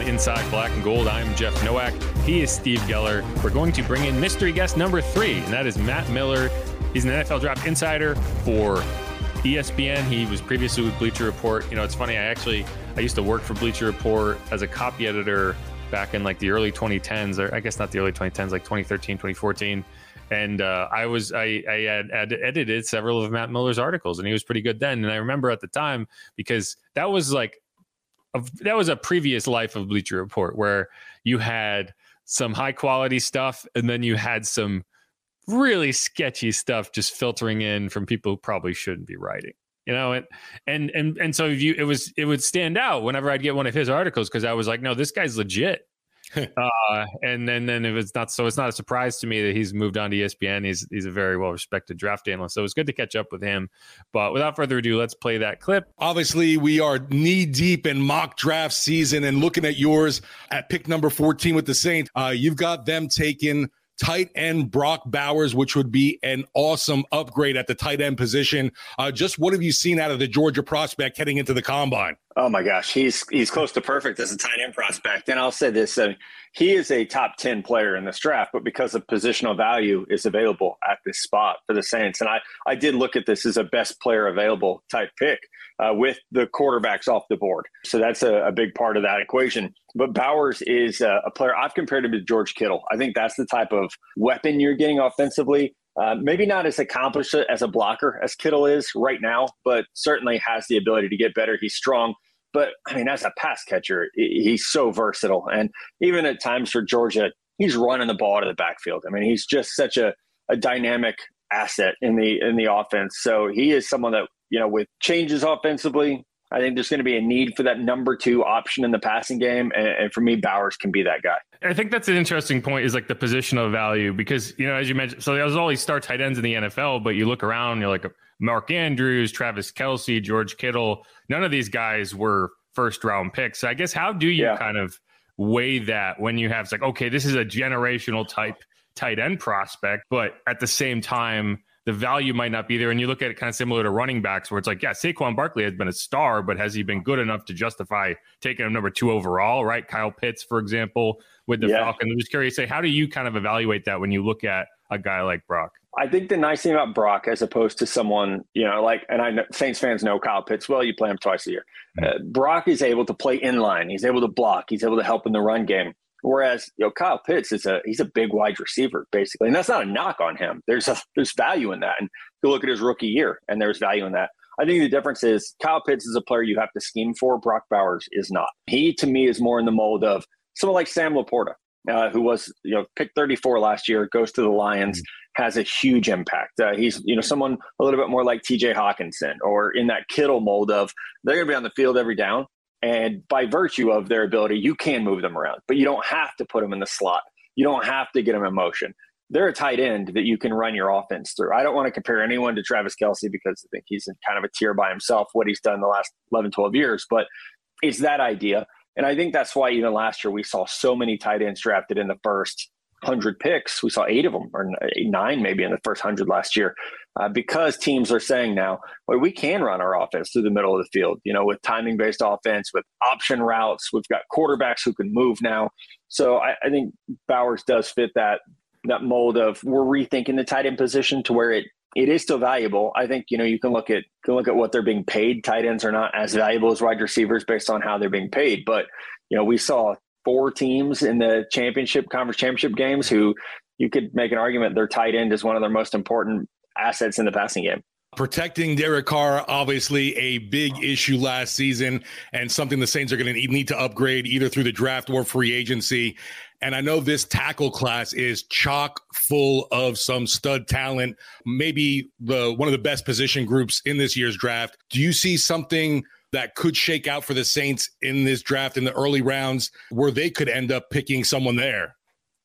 On Inside Black and Gold. I'm Jeff Nowak. He is Steve Geller. We're going to bring in mystery guest number three, and that is Matt Miller. He's an NFL draft insider for ESPN. He was previously with Bleacher Report. You know, it's funny. I actually I used to work for Bleacher Report as a copy editor back in like the early 2010s, or I guess not the early 2010s, like 2013, 2014. And uh, I was I, I had, had edited several of Matt Miller's articles, and he was pretty good then. And I remember at the time because that was like a, that was a previous life of Bleacher Report where you had some high quality stuff, and then you had some really sketchy stuff just filtering in from people who probably shouldn't be writing you know and and and and so you it was it would stand out whenever i'd get one of his articles because i was like no this guy's legit uh, and then then it was not so it's not a surprise to me that he's moved on to espn he's he's a very well respected draft analyst so it's good to catch up with him but without further ado let's play that clip obviously we are knee deep in mock draft season and looking at yours at pick number 14 with the saints uh, you've got them taking tight end Brock Bowers, which would be an awesome upgrade at the tight end position. Uh, just what have you seen out of the Georgia prospect heading into the combine? Oh my gosh, he's he's close to perfect as a tight end prospect. And I'll say this: uh, he is a top ten player in this draft, but because of positional value is available at this spot for the Saints, and I I did look at this as a best player available type pick uh, with the quarterbacks off the board. So that's a, a big part of that equation. But Bowers is a, a, player I've compared him to George Kittle. I think that's the type of weapon you're getting offensively. Uh, maybe not as accomplished as a blocker as Kittle is right now, but certainly has the ability to get better. He's strong. But I mean, as a pass catcher, he's so versatile. And even at times for Georgia, he's running the ball out of the backfield. I mean, he's just such a, a dynamic asset in the in the offense. So he is someone that you know, with changes offensively, I think there's going to be a need for that number two option in the passing game. And, and, for me, Bowers can be that guy. I think that's an interesting point is like the positional value because, you know, as you mentioned, so there's all these star tight ends in the NFL, but you look around, you're like Mark Andrews, Travis Kelce, George Kittle. None of these guys were first round picks. So I guess how do you yeah. kind of weigh that when you have it's like, okay, this is a generational type tight end prospect, but at the same time, the value might not be there. And you look at it kind of similar to running backs, where it's like, yeah, Saquon Barkley has been a star, but has he been good enough to justify taking him number two overall? Right, Kyle Pitts, for example, with the yeah. Falcons. I'm just curious, say, how do you kind of evaluate that when you look at a guy like Brock? I think the nice thing about Brock, as opposed to someone, you know, like, and I know Saints fans know Kyle Pitts well. You play him twice a year. Mm-hmm. Uh, Brock is able to play in line. He's able to block. He's able to help in the run game. Whereas you know Kyle Pitts is a he's a big wide receiver basically, and that's not a knock on him. There's a there's value in that, and you look at his rookie year, and there's value in that. I think the difference is Kyle Pitts is a player you have to scheme for. Brock Bowers is not. He to me is more in the mold of someone like Sam LaPorta, uh, who was you know picked 34 last year, goes to the Lions, mm-hmm. has a huge impact. Uh, he's you know someone a little bit more like T.J. Hockenson or in that Kittle mold of they're going to be on the field every down, and by virtue of their ability, you can move them around, but you don't have to put them in the slot. You don't have to get them in motion. They're a tight end that you can run your offense through. I don't want to compare anyone to Travis Kelce because I think he's in kind of a tier by himself, what he's done the last 11, 12 years, but it's that idea. And I think that's why even last year we saw so many tight ends drafted in the first 100 picks. We saw eight of them, or nine maybe in the first 100 last year uh, because teams are saying now, well, we can run our offense through the middle of the field, you know, with timing based offense, with option routes. We've got quarterbacks who can move now. So I, I think Bowers does fit that that mold of we're rethinking the tight end position to where it it is still valuable. I think you know you can look at can look at what they're being paid. Tight ends are not as valuable as wide receivers based on how they're being paid. But you know we saw four teams in the championship conference championship games who you could make an argument their tight end is one of their most important assets in the passing game. Protecting Derek Carr, obviously a big issue last season, and something the Saints are going to need to upgrade either through the draft or free agency. And I know this tackle class is chock full of some stud talent, maybe the one of the best position groups in this year's draft. Do you see something that could shake out for the Saints in this draft in the early rounds where they could end up picking someone there?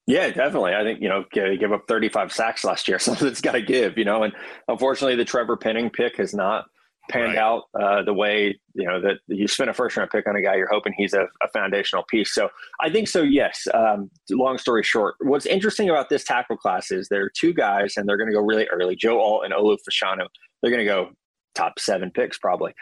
Yeah, definitely. I think, you know, give up 35 sacks last year. Something's got to give, you know, and unfortunately the Trevor Penning pick has not panned right. out uh, the way you know that you spend a first round pick on a guy you're hoping he's a, a foundational piece so i think so yes um, long story short what's interesting about this tackle class is there are two guys and they're going to go really early joe alt and olu fashanu they're going to go top seven picks probably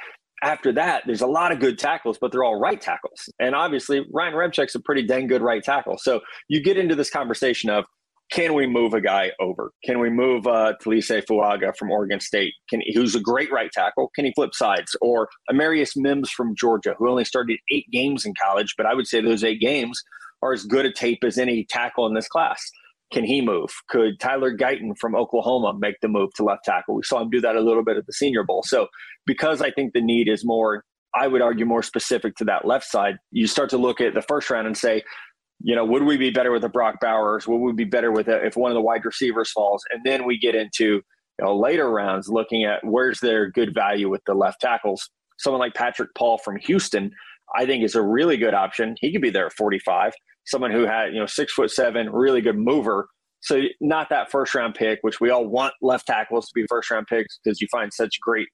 after that there's a lot of good tackles but they're all right tackles and obviously ryan Ramczyk's a pretty dang good right tackle so you get into this conversation of can we move a guy over? Can we move uh, Taliese Fuaga from Oregon State? Can who's a great right tackle? Can he flip sides? Or Amarius Mims from Georgia, who only started eight games in college, but I would say those eight games are as good a tape as any tackle in this class. Can he move? Could Tyler Guyton from Oklahoma make the move to left tackle? We saw him do that a little bit at the Senior Bowl. So, because I think the need is more, I would argue more specific to that left side, you start to look at the first round and say, you know, would we be better with a Brock Bowers? Would we be better with a, if one of the wide receivers falls? And then we get into you know, later rounds looking at where's their good value with the left tackles. Someone like Patrick Paul from Houston, I think is a really good option. He could be there at 45. Someone who had, you know, six foot seven, really good mover. So not that first round pick, which we all want left tackles to be first round picks because you find such great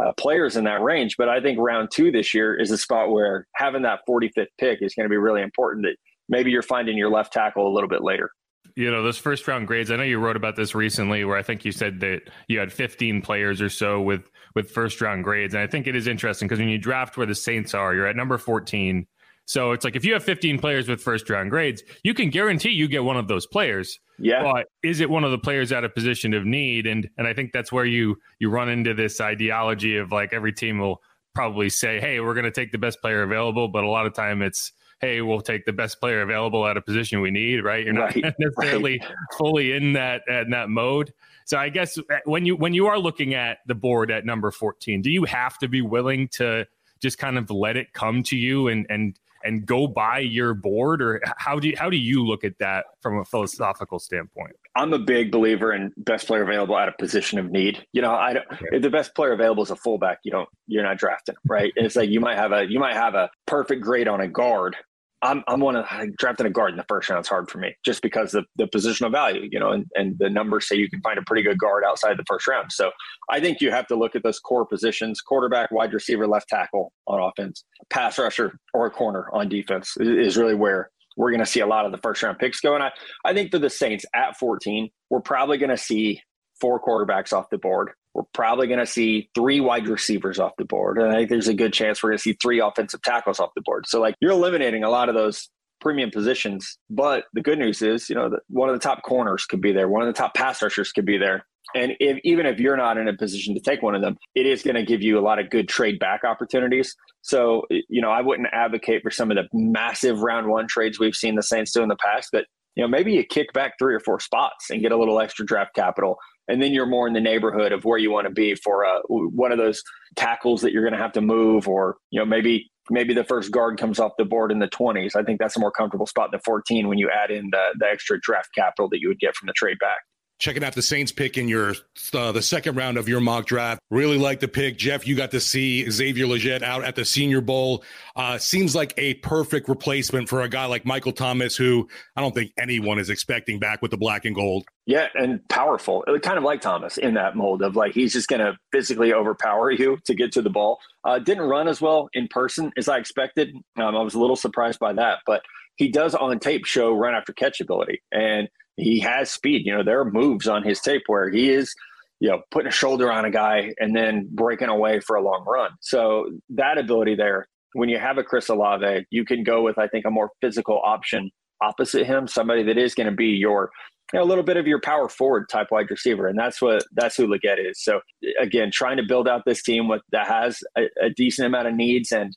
uh, players in that range. But I think round two this year is a spot where having that 45th pick is going to be really important that maybe you're finding your left tackle a little bit later. You know, those first round grades, I know you wrote about this recently where I think you said that you had 15 players or so with with first round grades. And I think it is interesting because when you draft where the Saints are, you're at number 14. So it's like if you have 15 players with first round grades, you can guarantee you get one of those players. Yeah. But is it one of the players at a position of need? And and I think that's where you you run into this ideology of like every team will probably say, hey, we're going to take the best player available, but a lot of time it's hey, we'll take the best player available at a position we need, right? You're not right, necessarily right. fully in that in that mode. So I guess uh, when you when you are looking at the board at number 14, do you have to be willing to just kind of let it come to you and and and go by your board or how do you, how do you look at that from a philosophical standpoint? I'm a big believer in best player available at a position of need. You know, I don't, if the best player available is a fullback, you don't you're not drafting, right? And it's like you might have a you might have a perfect grade on a guard, I'm I'm one of like, drafting a guard in the first round It's hard for me just because of the positional value, you know, and, and the numbers say you can find a pretty good guard outside the first round. So I think you have to look at those core positions: quarterback, wide receiver, left tackle on offense, pass rusher, or a corner on defense is really where we're going to see a lot of the first round picks go. And I, I think for the Saints at 14, we're probably going to see four quarterbacks off the board we're probably going to see three wide receivers off the board. And I think there's a good chance we're going to see three offensive tackles off the board. So, like, you're eliminating a lot of those premium positions. But the good news is, you know, one of the top corners could be there, one of the top pass rushers could be there. And if, even if you're not in a position to take one of them, it is going to give you a lot of good trade back opportunities. So, you know, I wouldn't advocate for some of the massive round one trades we've seen the Saints do in the past, but, you know, maybe you kick back three or four spots and get a little extra draft capital and then you're more in the neighborhood of where you want to be for uh, one of those tackles that you're going to have to move, or you know maybe maybe the first guard comes off the board in the 20s. I think that's a more comfortable spot than 14 when you add in the, the extra draft capital that you would get from the trade back checking out the Saints pick in your uh, the second round of your mock draft. Really like the pick, Jeff. You got to see Xavier Legette out at the Senior Bowl. Uh, seems like a perfect replacement for a guy like Michael Thomas, who I don't think anyone is expecting back with the black and gold. Yeah, and powerful, kind of like Thomas in that mold of like he's just going to physically overpower you to get to the ball. Uh, didn't run as well in person as I expected. Um, I was a little surprised by that, but he does on tape show run after catch ability and he has speed. You know, there are moves on his tape where he is, you know, putting a shoulder on a guy and then breaking away for a long run. So that ability there, when you have a Chris Olave, you can go with, I think, a more physical option opposite him, somebody that is going to be your, you know, a little bit of your power forward type wide receiver. And that's what, that's who Legette is. So again, trying to build out this team with that has a, a decent amount of needs and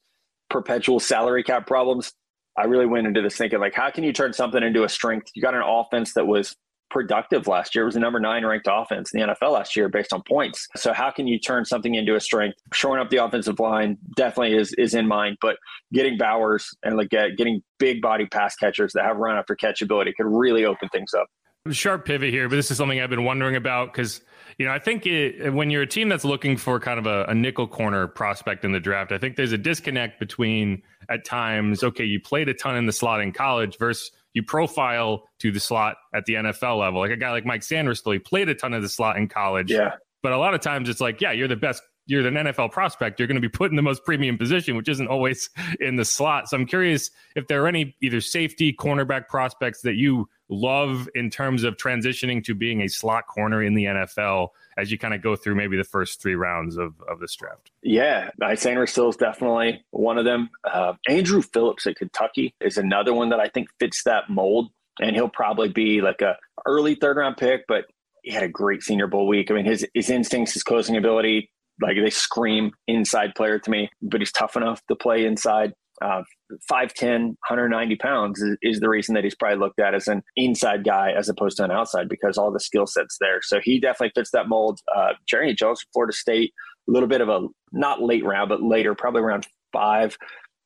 perpetual salary cap problems I really went into this thinking like, how can you turn something into a strength? You got an offense that was productive last year. It was the number nine ranked offense in the NFL last year based on points. So how can you turn something into a strength? Showing up the offensive line definitely is is in mind, but getting Bowers and like getting big body pass catchers that have run after catch ability could really open things up. Sharp pivot here, but this is something I've been wondering about because you know I think it, when you're a team that's looking for kind of a, a nickel corner prospect in the draft, I think there's a disconnect between at times okay you played a ton in the slot in college versus you profile to the slot at the NFL level. Like a guy like Mike Sainristil, he played a ton of the slot in college. Yeah. But a lot of times it's like, yeah, you're the best you're an NFL prospect, you're going to be put in the most premium position, which isn't always in the slot. So I'm curious if there are any either safety, cornerback prospects that you love in terms of transitioning to being a slot corner in the NFL as you kind of go through maybe the first three rounds of, of this draft. Yeah, Sainristil is definitely one of them. Uh, Andru Phillips at Kentucky is another one that I think fits that mold. And he'll probably be like a early third round pick, but he had a great senior bowl week. I mean, his his instincts, his closing ability, like they scream inside player to me, but he's tough enough to play inside. Uh, 5'10, 190 pounds is, is, the reason that he's probably looked at as an inside guy as opposed to an outside because all the skill sets there. So he definitely fits that mold. Uh, Jarrian Jones, Florida State, a little bit of a not late round, but later, probably around five.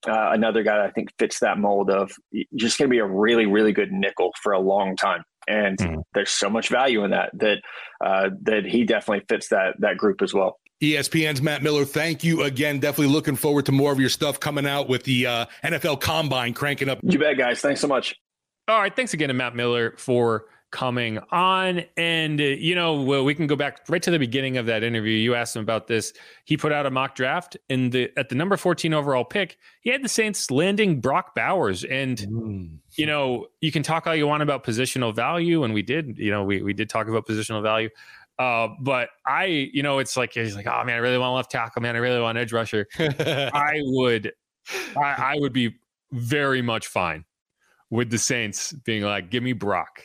Uh, another guy that I think fits that mold of just going to be a really, really good nickel for a long time. And mm there's so much value in that that uh, that he definitely fits that that group as well. ESPN's Matt Miller, thank you again. Definitely looking forward to more of your stuff coming out with the uh, NFL Combine cranking up. You bet, guys. Thanks so much. All right. Thanks again to Matt Miller for coming on. And, uh, you know, well, we can go back right to the beginning of that interview. You asked him about this. He put out a mock draft and the at the number 14 overall pick, he had the Saints landing Brock Bowers. And, mm. you know, you can talk all you want about positional value. And we did, you know, we, we did talk about positional value. Uh, but I, you know, it's like he's like, oh man, I really want left tackle, man. I really want edge rusher. I would, I, I, would be very much fine with the Saints being like, give me Brock.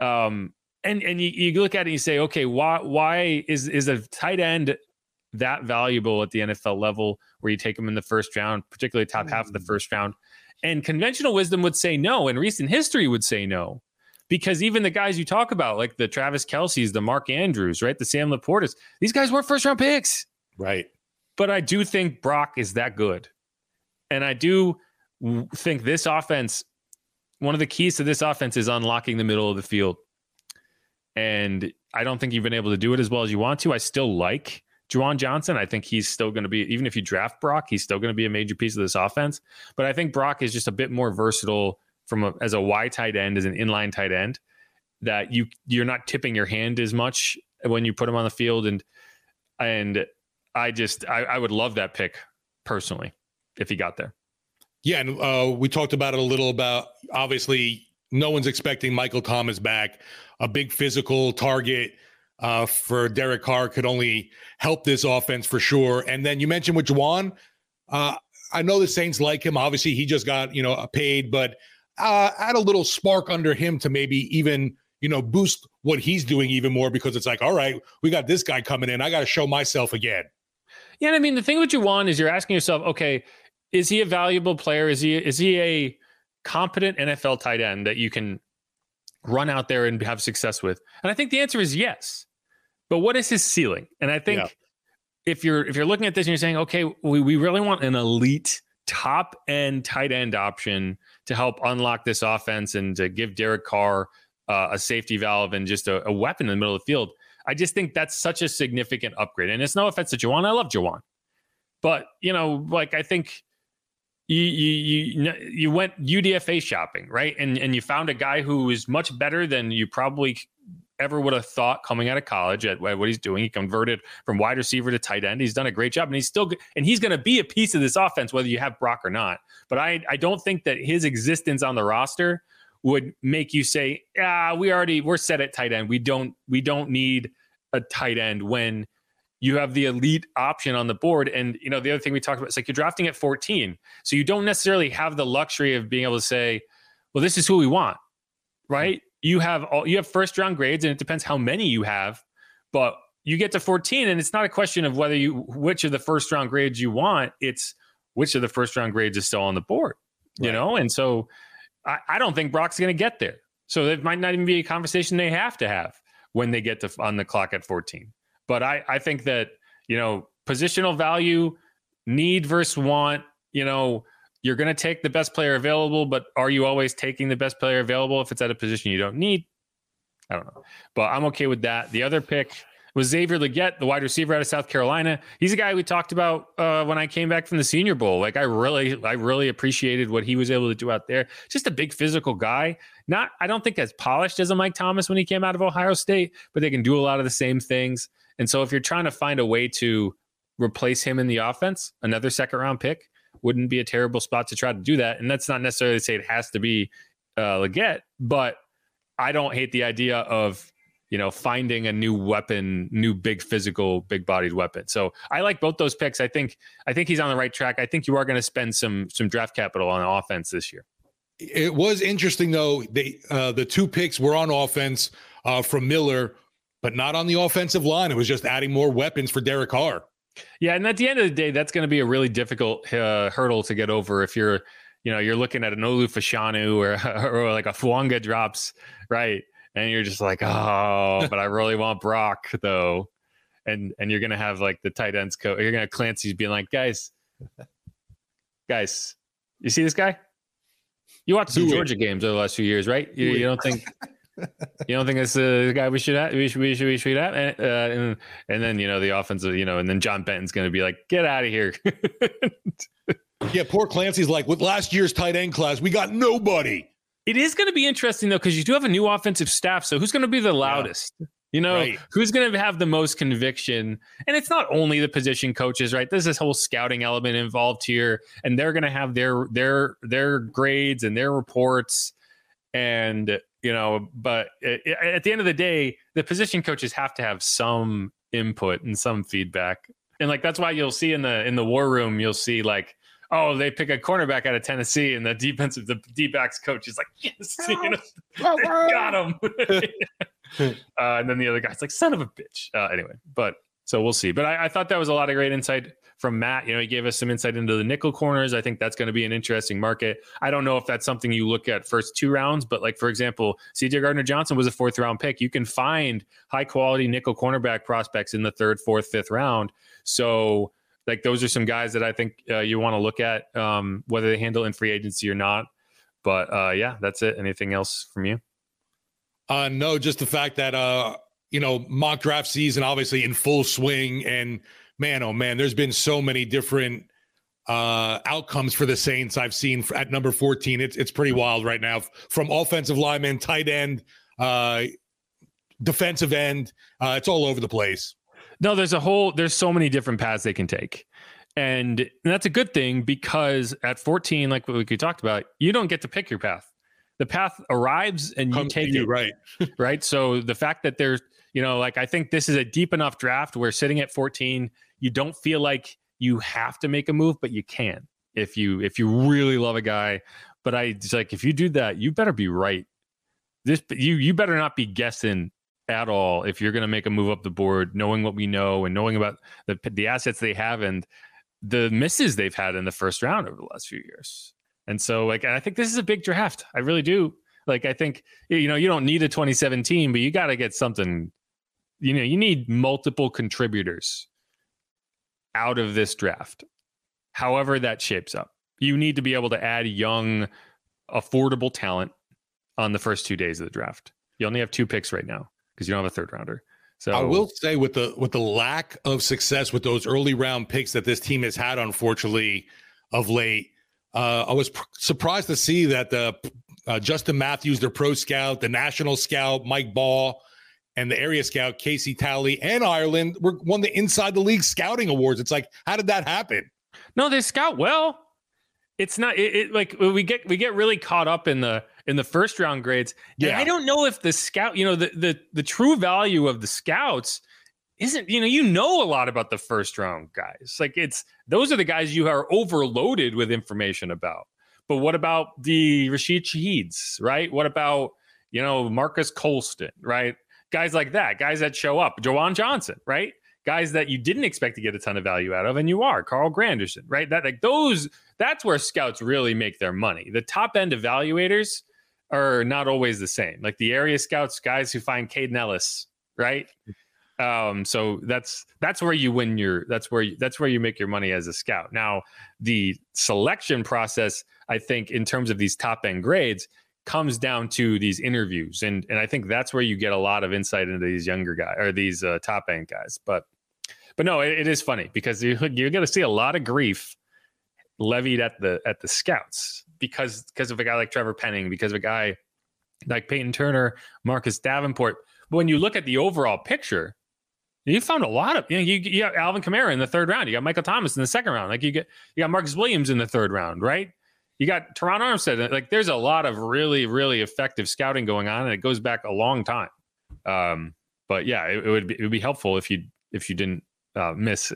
Um, and and you, you look at it and you say, okay, why why is is a tight end that valuable at the NFL level where you take them in the first round, particularly top half of the mm. first round? And conventional wisdom would say no, and recent history would say no because even the guys you talk about, like the Travis Kelce's, the Mark Andrews, right, the Sam LaPortas, these guys weren't first round picks. Right. But I do think Brock is that good. And I do think this offense, one of the keys to this offense is unlocking the middle of the field. And I don't think you've been able to do it as well as you want to. I still like Juwan Johnson. I think he's still going to be, even if you draft Brock, he's still going to be a major piece of this offense. But I think Brock is just a bit more versatile from a, as a Y tight end, as an inline tight end, that you you're not tipping your hand as much when you put him on the field, and and I just I, I would love that pick personally if he got there. Yeah, and uh, we talked about it a little about obviously no one's expecting Michael Thomas back. A big physical target uh, for Derek Carr could only help this offense for sure. And then you mentioned with Juwan, uh, I know the Saints like him. Obviously, he just got you know paid, but uh, add a little spark under him to maybe even you know boost what he's doing even more because it's like all right we got this guy coming in. I got to show myself again. Yeah i mean the thing what you want is you're asking yourself okay is he a valuable player? Is he is he a competent nfl tight end that you can run out there and have success with? And i think the answer is yes. But what is his ceiling? And i think yeah. if you're if you're looking at this and you're saying okay we, we really want an elite top end tight end option to help unlock this offense and to give Derek Carr uh, a safety valve and just a, a, weapon in the middle of the field. I just think that's such a significant upgrade. And it's no offense to Juwan. I love Juwan. But, you know, like I think you you you you went UDFA shopping, right? And and you found a guy who is much better than you probably ever would have thought coming out of college at what he's doing. He converted from wide receiver to tight end. He's done a great job, and he's still and he's going to be a piece of this offense whether you have Brock or not. But I I don't think that his existence on the roster would make you say, ah, we already we're set at tight end. We don't we don't need a tight end when you have the elite option on the board. And you know the other thing we talked about is like you're drafting at 14, so you don't necessarily have the luxury of being able to say, well, this is who we want, right? You have all you have first round grades, and it depends how many you have, but you get to 14, and it's not a question of whether you which of the first round grades you want. It's which of the first round grades is still on the board, you right. know? And so I, I don't think Brock's gonna get there. So it might not even be a conversation they have to have when they get to on the clock at 14. But I, I think that, you know, positional value, need versus want, you know, you're going to take the best player available, but are you always taking the best player available if it's at a position you don't need? I don't know. But I'm okay with that. The other pick was Xavier Legette, the wide receiver out of South Carolina. He's a guy we talked about uh, when I came back from the Senior Bowl. Like I really, I really appreciated what he was able to do out there. Just a big physical guy. Not, I don't think as polished as a Mike Thomas when he came out of Ohio State, but they can do a lot of the same things. And so if you're trying to find a way to replace him in the offense, another second round pick wouldn't be a terrible spot to try to do that. And that's not necessarily to say it has to be uh, Legette, but I don't hate the idea of you know, finding a new weapon, new big physical, big bodied weapon. So I like both those picks. I think I think he's on the right track. I think you are going to spend some some draft capital on offense this year. It was interesting though. They uh, the two picks were on offense uh, from Miller, but not on the offensive line. It was just adding more weapons for Derek Carr. Yeah, and at the end of the day, that's going to be a really difficult uh, hurdle to get over if you're, you know, you're looking at an Olu Fashanu or or like a Fuaga drops, right? and you're just like, oh, but I really want Brock though, and and you're gonna have like the tight ends coach. You're gonna Clancy's being like, guys, guys, you see this guy? You watched some Georgia games over the last few years, right? You, you don't think you don't think this is the guy we should have, we should we should we should have, and, uh, and and then you know the offensive, you know, and then John Benton's going to be like, get out of here. yeah, poor Clancy's like with last year's tight end class, we got nobody. It is going to be interesting though because you do have a new offensive staff. So who's going to be the loudest? Yeah. You know, right. who's going to have the most conviction? And it's not only the position coaches, right? There's this whole scouting element involved here, and they're going to have their their their grades and their reports, and you know. But at the end of the day, the position coaches have to have some input and some feedback, and like that's why you'll see in the in the war room, you'll see like oh, they pick a cornerback out of Tennessee, and the defensive the D backs coach is like, yes, you know, got him. uh, and then the other guy's like, son of a bitch. Uh, anyway, but so we'll see. But I, I, thought that was a lot of great insight from Matt. You know, he gave us some insight into the nickel corners. I think that's going to be an interesting market. I don't know if that's something you look at first two rounds, but like for example, CJ Gardner Johnson was a fourth round pick. You can find high quality nickel cornerback prospects in the third, fourth, fifth round. So like those are some guys that I think uh, you want to look at, um, whether they handle in free agency or not. But uh, yeah, that's it. Anything else from you? Uh, no, just the fact that uh, you know mock draft season obviously in full swing, and man, oh man, there's been so many different uh, outcomes for the Saints I've seen at number 14. It's it's pretty wild right now from offensive lineman, tight end, uh, defensive end. Uh, it's all over the place. No, there's a whole there's so many different paths they can take. And, that's a good thing because at 14, like what we talked about, you don't get to pick your path. The path arrives and you Comes take you, it. Right. right. So the fact that there's, you know, like I think this is a deep enough draft where sitting at 14, you don't feel like you have to make a move, but you can if you if you really love a guy. But I just like if you do that, you better be right. This you you better not be guessing at all if you're going to make a move up the board, knowing what we know and knowing about the the assets they have and the misses they've had in the first round over the last few years. And so, like, and I think this is a big draft. I really do. Like, I think you know you don't need a 2017, but you got to get something. You know, you need multiple contributors out of this draft, however that shapes up. You need to be able to add young, affordable talent on the first two days of the draft. You only have two picks right now because you don't have a third rounder. So I will say with the with the lack of success with those early round picks that this team has had, unfortunately, of late, uh, I was pr- surprised to see that the uh, Justin Matthews, their pro scout, the national scout Mike Ball, and the area scout Casey Talley and Ireland were won the Inside the League scouting awards. It's like, how did that happen? No, they scout well. It's not it, it like we get we get really caught up in the in the first round grades. Yeah. And I don't know if the scout, you know, the the the true value of the scouts isn't, you know, you know a lot about the first round guys. Like it's those are the guys you are overloaded with information about. But what about the Rashid Shaheeds, right? What about, you know, Marques Colston, right? Guys like that, guys that show up, Juwan Johnson, right? Guys that you didn't expect to get a ton of value out of, and you are, Carl Granderson, right? That like those, that's where scouts really make their money. The top end evaluators, are not always the same. Like the area scouts, guys who find Kaden Elliss, right? Um, so that's that's where you win your that's where you, that's where you make your money as a scout. Now, the selection process, I think, in terms of these top end grades, comes down to these interviews, and and I think that's where you get a lot of insight into these younger guys or these uh, top end guys. But but no, it, it is funny because you you're going to see a lot of grief levied at the at the scouts because because of a guy like Trevor Penning, because of a guy like Payton Turner, Marcus Davenport. But when you look at the overall picture, you found a lot of you know you, you got Alvin Kamara in the third round, you got Michael Thomas in the second round, like you get you got Marcus Williams in the third round, right? You got Terron Armstead. Like there's a lot of really really effective scouting going on, and it goes back a long time. Um, but yeah, it, it would be it would be helpful if you if you didn't uh, miss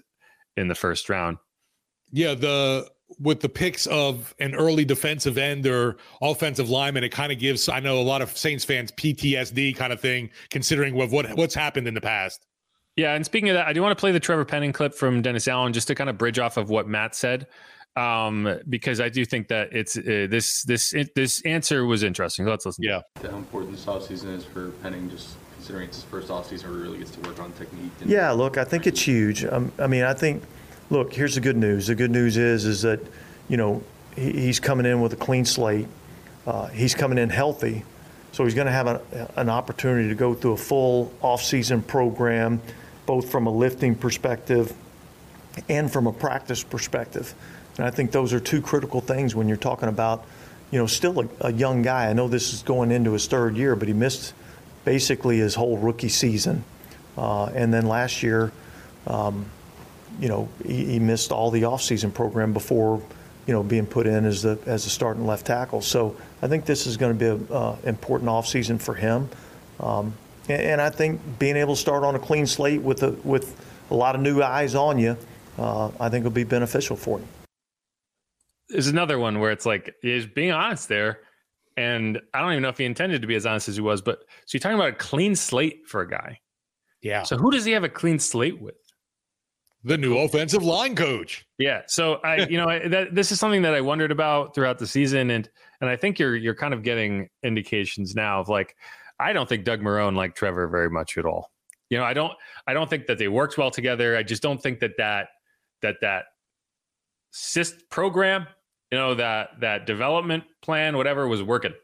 in the first round. Yeah, the with the picks of an early defensive end or offensive lineman, it kind of gives I know a lot of Saints fans PTSD kind of thing, considering what, what what's happened in the past. Yeah, and speaking of that, I do want to play the Trevor Penning clip from Dennis Allen just to kind of bridge off of what Matt said, um, because I do think that it's uh, this this it, this answer was interesting. Let's listen. Yeah, how important this offseason is for Penning, just considering it's his first offseason where he really gets to work on technique. yeah, look, I think it's huge. Um, I mean, I think look, here's the good news. The good news is is that you know he, he's coming in with a clean slate. Uh, he's coming in healthy, so he's going to have a, an opportunity to go through a full off-season program, both from a lifting perspective and from a practice perspective. And I think those are two critical things when you're talking about, you know, still a, a young guy. I know this is going into his third year, but he missed basically his whole rookie season, uh, and then last year. Um, you know, he, he missed all the offseason program before, you know, being put in as the as a starting left tackle. So I think this is going to be an uh, important offseason for him. Um, and, and, I think being able to start on a clean slate with a, with a lot of new eyes on you, uh, I think will be beneficial for him. There's another one where it's like he's being honest there. And I don't even know if he intended to be as honest as he was, but so you're talking about a clean slate for a guy. Yeah. So who does he have a clean slate with? the new offensive line coach. Yeah. So I, you know, I, that, this is something that I wondered about throughout the season, and and I think you're you're kind of getting indications now of like, I don't think Doug Marrone liked Trevor very much at all. You know, I don't I don't think that they worked well together. I just don't think that that that that SIST program, you know, that that development plan, whatever, was working,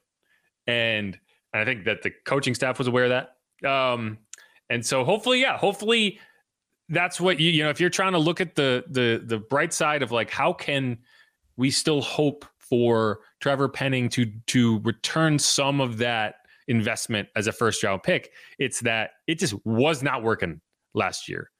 and I think that the coaching staff was aware of that. Um, and so hopefully, yeah, hopefully that's what you you know if you're trying to look at the the the bright side of like how can we still hope for Trevor Penning to to return some of that investment as a first round pick it's that it just was not working last year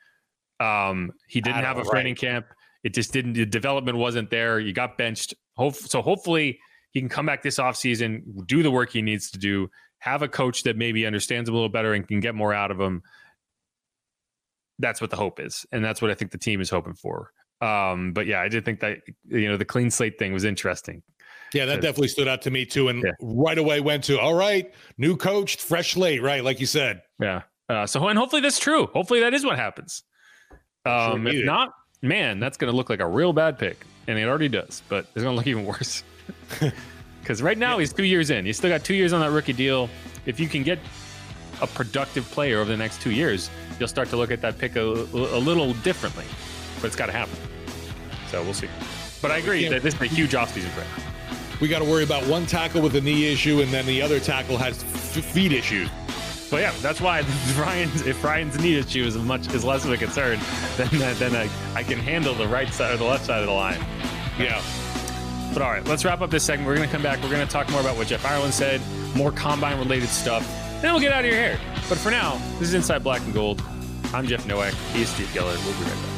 um he didn't have a training right. camp it just didn't the development wasn't there you got benched Hope, so hopefully he can come back this offseason do the work he needs to do have a coach that maybe understands him a little better and can get more out of him that's what the hope is, and that's what I think the team is hoping for. Um, but yeah, I did think that you know the clean slate thing was interesting. Yeah, that definitely stood out to me too, and yeah. right away went to all right, new coach, fresh slate, right? Like you said. Yeah. Uh, so and hopefully that's true. Hopefully that is what happens. Um, sure if not, man, that's going to look like a real bad pick, and it already does. But it's going to look even worse because right now yeah. he's two years in. He's still got two years on that rookie deal. If you can get a productive player over the next two years, you'll start to look at that pick a, a little differently. But it's got to happen. So we'll see. But I agree that this is a huge offseason for him. We got to worry about one tackle with a knee issue, and then the other tackle has f- feet issues. But yeah, that's why Ryan's if Ryan's knee issue is much is less of a concern, then uh, then I, uh, I can handle the right side or the left side of the line. Yeah. But all right, let's wrap up this segment. We're going to come back. We're going to talk more about what Jeff Ireland said, more combine related stuff. Then we'll get out of your hair. But for now, this is Inside Black and Gold. I'm Jeff Nowak. He's Steve Geller. We'll be right back.